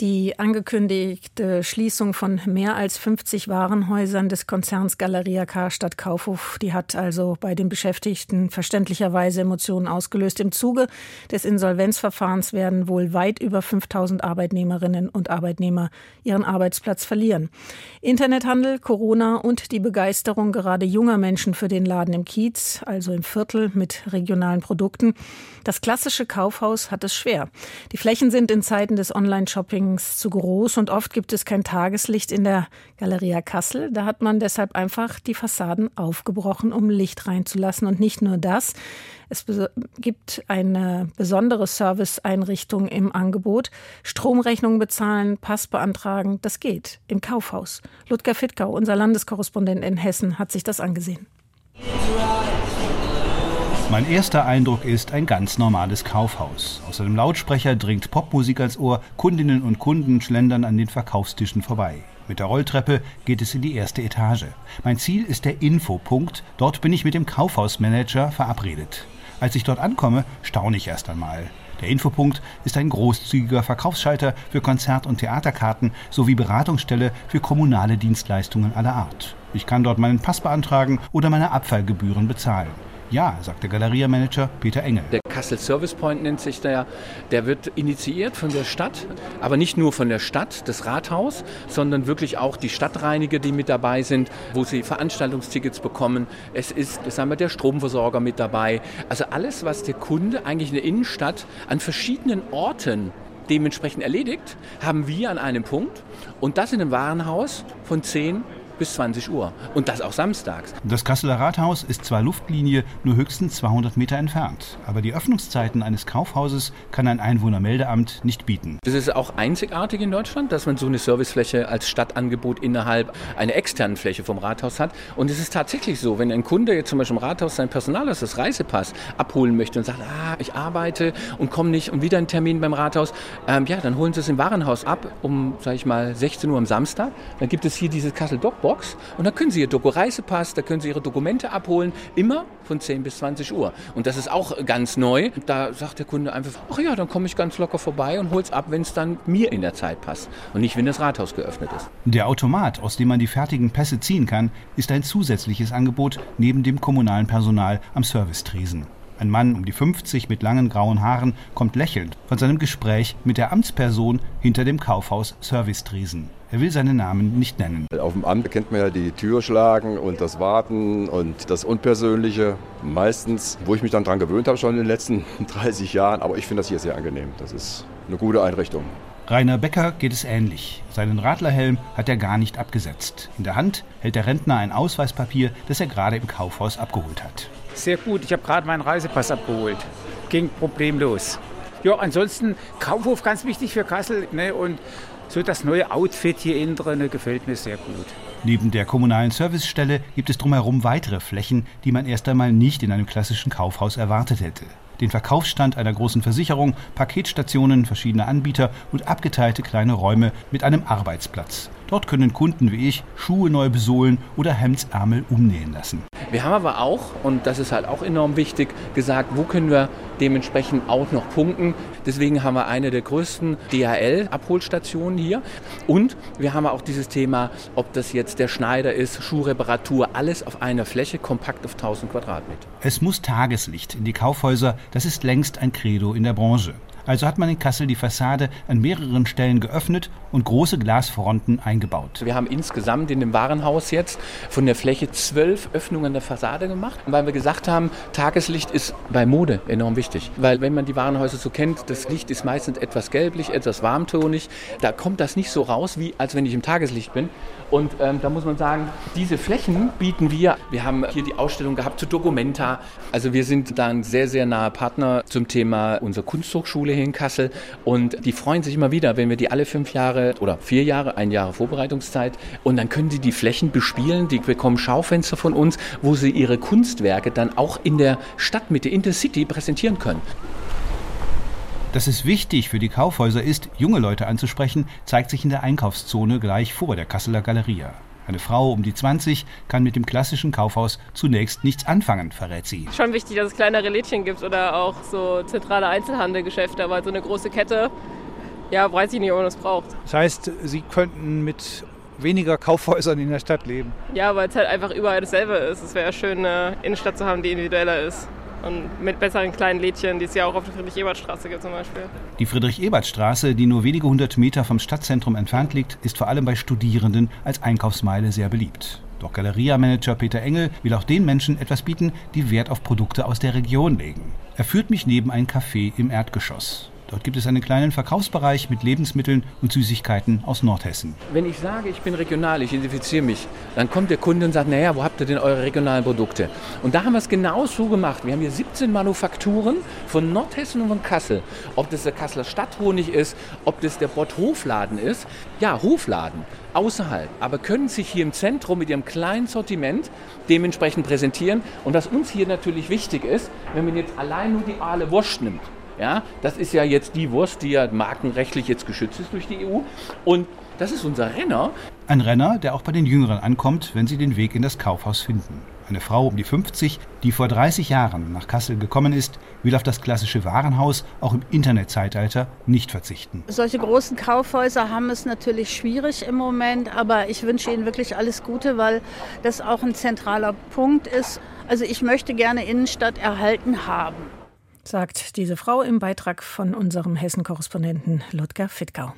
Die angekündigte Schließung von mehr als 50 Warenhäusern des Konzerns Galeria Karstadt Kaufhof, die hat also bei den Beschäftigten verständlicherweise Emotionen ausgelöst. Im Zuge des Insolvenzverfahrens werden wohl weit über 5000 Arbeitnehmerinnen und Arbeitnehmer ihren Arbeitsplatz verlieren. Internethandel, Corona und die Begeisterung gerade junger Menschen für den Laden im Kiez, also im Viertel mit regionalen Produkten. Das klassische Kaufhaus hat es schwer. Die Flächen sind in Zeiten des Online-Shopping übrigens zu groß und oft gibt es kein Tageslicht in der Galeria Kassel. Da hat man deshalb einfach die Fassaden aufgebrochen, um Licht reinzulassen. Und nicht nur das. Es gibt eine besondere Serviceeinrichtung im Angebot. Stromrechnungen bezahlen, Pass beantragen, das geht im Kaufhaus. Ludger Fittgau, unser Landeskorrespondent in Hessen, hat sich das angesehen. Mein erster Eindruck ist ein ganz normales Kaufhaus. Aus einem Lautsprecher dringt Popmusik als Ohr, Kundinnen und Kunden schlendern an den Verkaufstischen vorbei. Mit der Rolltreppe geht es in die erste Etage. Mein Ziel ist der Infopunkt. Dort bin ich mit dem Kaufhausmanager verabredet. Als ich dort ankomme, staune ich erst einmal. Der Infopunkt ist ein großzügiger Verkaufsschalter für Konzert- und Theaterkarten sowie Beratungsstelle für kommunale Dienstleistungen aller Art. Ich kann dort meinen Pass beantragen oder meine Abfallgebühren bezahlen. Ja, sagt der Galeriemanager Peter Engel. Der Kassel Service Point nennt sich der. Der wird initiiert von der Stadt, aber nicht nur von der Stadt, das Rathaus, sondern wirklich auch die Stadtreiniger, die mit dabei sind, wo sie Veranstaltungstickets bekommen. Es ist, sagen wir, der Stromversorger mit dabei. Also alles, was der Kunde eigentlich in der Innenstadt an verschiedenen Orten dementsprechend erledigt, haben wir an einem Punkt. Und das in einem Warenhaus von 10 bis 20 Uhr. Und das auch samstags. Das Kasseler Rathaus ist zwar Luftlinie nur höchstens 200 Meter entfernt, aber die Öffnungszeiten eines Kaufhauses kann ein Einwohnermeldeamt nicht bieten. Das ist auch einzigartig in Deutschland, dass man so eine Servicefläche als Stadtangebot innerhalb einer externen Fläche vom Rathaus hat. Und es ist tatsächlich so, wenn ein Kunde jetzt zum Beispiel im Rathaus sein Personal aus das Reisepass abholen möchte und sagt, ah, ich arbeite und komme nicht und wieder einen Termin beim Rathaus, ähm, ja, dann holen Sie es im Warenhaus ab um, sage ich mal, 16 Uhr am Samstag. Dann gibt es hier diese Kassel Dockbox Box und da können Sie Ihr Doku-Reisepass, da können Sie Ihre Dokumente abholen, immer von 10 bis 20 Uhr. Und das ist auch ganz neu. Da sagt der Kunde einfach, ach ja, dann komme ich ganz locker vorbei und hole es ab, wenn es dann mir in der Zeit passt und nicht, wenn das Rathaus geöffnet ist. Der Automat, aus dem man die fertigen Pässe ziehen kann, ist ein zusätzliches Angebot neben dem kommunalen Personal am Servicetresen. Ein Mann um die 50 mit langen grauen Haaren kommt lächelnd von seinem Gespräch mit der Amtsperson hinter dem Kaufhaus Servicetresen. Er will seinen Namen nicht nennen. Auf dem Amt kennt man ja die Tür schlagen und das Warten und das Unpersönliche. Meistens, wo ich mich dann daran gewöhnt habe, schon in den letzten 30 Jahren. Aber ich finde das hier sehr angenehm. Das ist eine gute Einrichtung. Rainer Becker geht es ähnlich. Seinen Radlerhelm hat er gar nicht abgesetzt. In der Hand hält der Rentner ein Ausweispapier, das er gerade im Kaufhaus abgeholt hat. Sehr gut, ich habe gerade meinen Reisepass abgeholt. Ging problemlos. Ja, ansonsten Kaufhof ganz wichtig für Kassel. Ne? Und so das neue Outfit hier innen drin gefällt mir sehr gut. Neben der kommunalen Servicestelle gibt es drumherum weitere Flächen, die man erst einmal nicht in einem klassischen Kaufhaus erwartet hätte. Den Verkaufsstand einer großen Versicherung, Paketstationen verschiedener Anbieter und abgeteilte kleine Räume mit einem Arbeitsplatz. Dort können Kunden wie ich Schuhe neu besohlen oder Hemdsärmel umnähen lassen. Wir haben aber auch, und das ist halt auch enorm wichtig, gesagt, wo können wir dementsprechend auch noch punkten. Deswegen haben wir eine der größten DHL-Abholstationen hier. Und wir haben auch dieses Thema, ob das jetzt der Schneider ist, Schuhreparatur, alles auf einer Fläche, kompakt auf 1000 Quadratmeter. Es muss Tageslicht in die Kaufhäuser, das ist längst ein Credo in der Branche. Also hat man in Kassel die Fassade an mehreren Stellen geöffnet und große Glasfronten eingebaut. Wir haben insgesamt in dem Warenhaus jetzt von der Fläche zwölf Öffnungen der Fassade gemacht, weil wir gesagt haben, Tageslicht ist bei Mode enorm wichtig. Weil wenn man die Warenhäuser so kennt, das Licht ist meistens etwas gelblich, etwas warmtonig. Da kommt das nicht so raus, wie als wenn ich im Tageslicht bin. Und ähm, da muss man sagen, diese Flächen bieten wir. Wir haben hier die Ausstellung gehabt zu Documenta. Also wir sind da ein sehr, sehr naher Partner zum Thema unserer Kunsthochschule hier in Kassel. Und die freuen sich immer wieder, wenn wir die alle fünf Jahre oder vier Jahre, ein Jahr Vorbereitungszeit. Und dann können sie die Flächen bespielen. Die bekommen Schaufenster von uns, wo sie ihre Kunstwerke dann auch in der Stadtmitte, in der City präsentieren können. Dass es wichtig für die Kaufhäuser ist, junge Leute anzusprechen, zeigt sich in der Einkaufszone gleich vor der Kasseler Galeria. Eine Frau um die 20 kann mit dem klassischen Kaufhaus zunächst nichts anfangen, verrät sie. Schon wichtig, dass es kleinere Lädchen gibt oder auch so zentrale Einzelhandelgeschäfte, aber so eine große Kette, ja, weiß ich nicht, ob man das braucht. Das heißt, Sie könnten mit weniger Kaufhäusern in der Stadt leben? Ja, weil es halt einfach überall dasselbe ist. Es wäre schön, eine Innenstadt zu haben, die individueller ist. Und mit besseren kleinen Lädchen, die es ja auch auf der Friedrich-Ebert-Straße gibt zum Beispiel. Die Friedrich-Ebert-Straße, die nur wenige hundert Meter vom Stadtzentrum entfernt liegt, ist vor allem bei Studierenden als Einkaufsmeile sehr beliebt. Doch Galeria-Manager Peter Engel will auch den Menschen etwas bieten, die Wert auf Produkte aus der Region legen. Er führt mich neben ein Café im Erdgeschoss. Dort gibt es einen kleinen Verkaufsbereich mit Lebensmitteln und Süßigkeiten aus Nordhessen. Wenn ich sage, ich bin regional, ich identifiziere mich, dann kommt der Kunde und sagt, naja, wo habt ihr denn eure regionalen Produkte? Und da haben wir es genau so gemacht. Wir haben hier 17 Manufakturen von Nordhessen und von Kassel. Ob das der Kasseler Stadthonig ist, ob das der Bott Hofladen ist. Ja, Hofladen außerhalb, aber können sich hier im Zentrum mit ihrem kleinen Sortiment dementsprechend präsentieren. Und was uns hier natürlich wichtig ist, wenn man jetzt allein nur die Aale Wurst nimmt, ja, das ist ja jetzt die Wurst, die ja markenrechtlich jetzt geschützt ist durch die EU. Und das ist unser Renner. Ein Renner, der auch bei den Jüngeren ankommt, wenn sie den Weg in das Kaufhaus finden. Eine Frau um die 50, die vor 30 Jahren nach Kassel gekommen ist, will auf das klassische Warenhaus auch im Internetzeitalter nicht verzichten. Solche großen Kaufhäuser haben es natürlich schwierig im Moment, aber ich wünsche Ihnen wirklich alles Gute, weil das auch ein zentraler Punkt ist. Also ich möchte gerne Innenstadt erhalten haben sagt diese Frau im Beitrag von unserem Hessen-Korrespondenten Ludger Fittgau.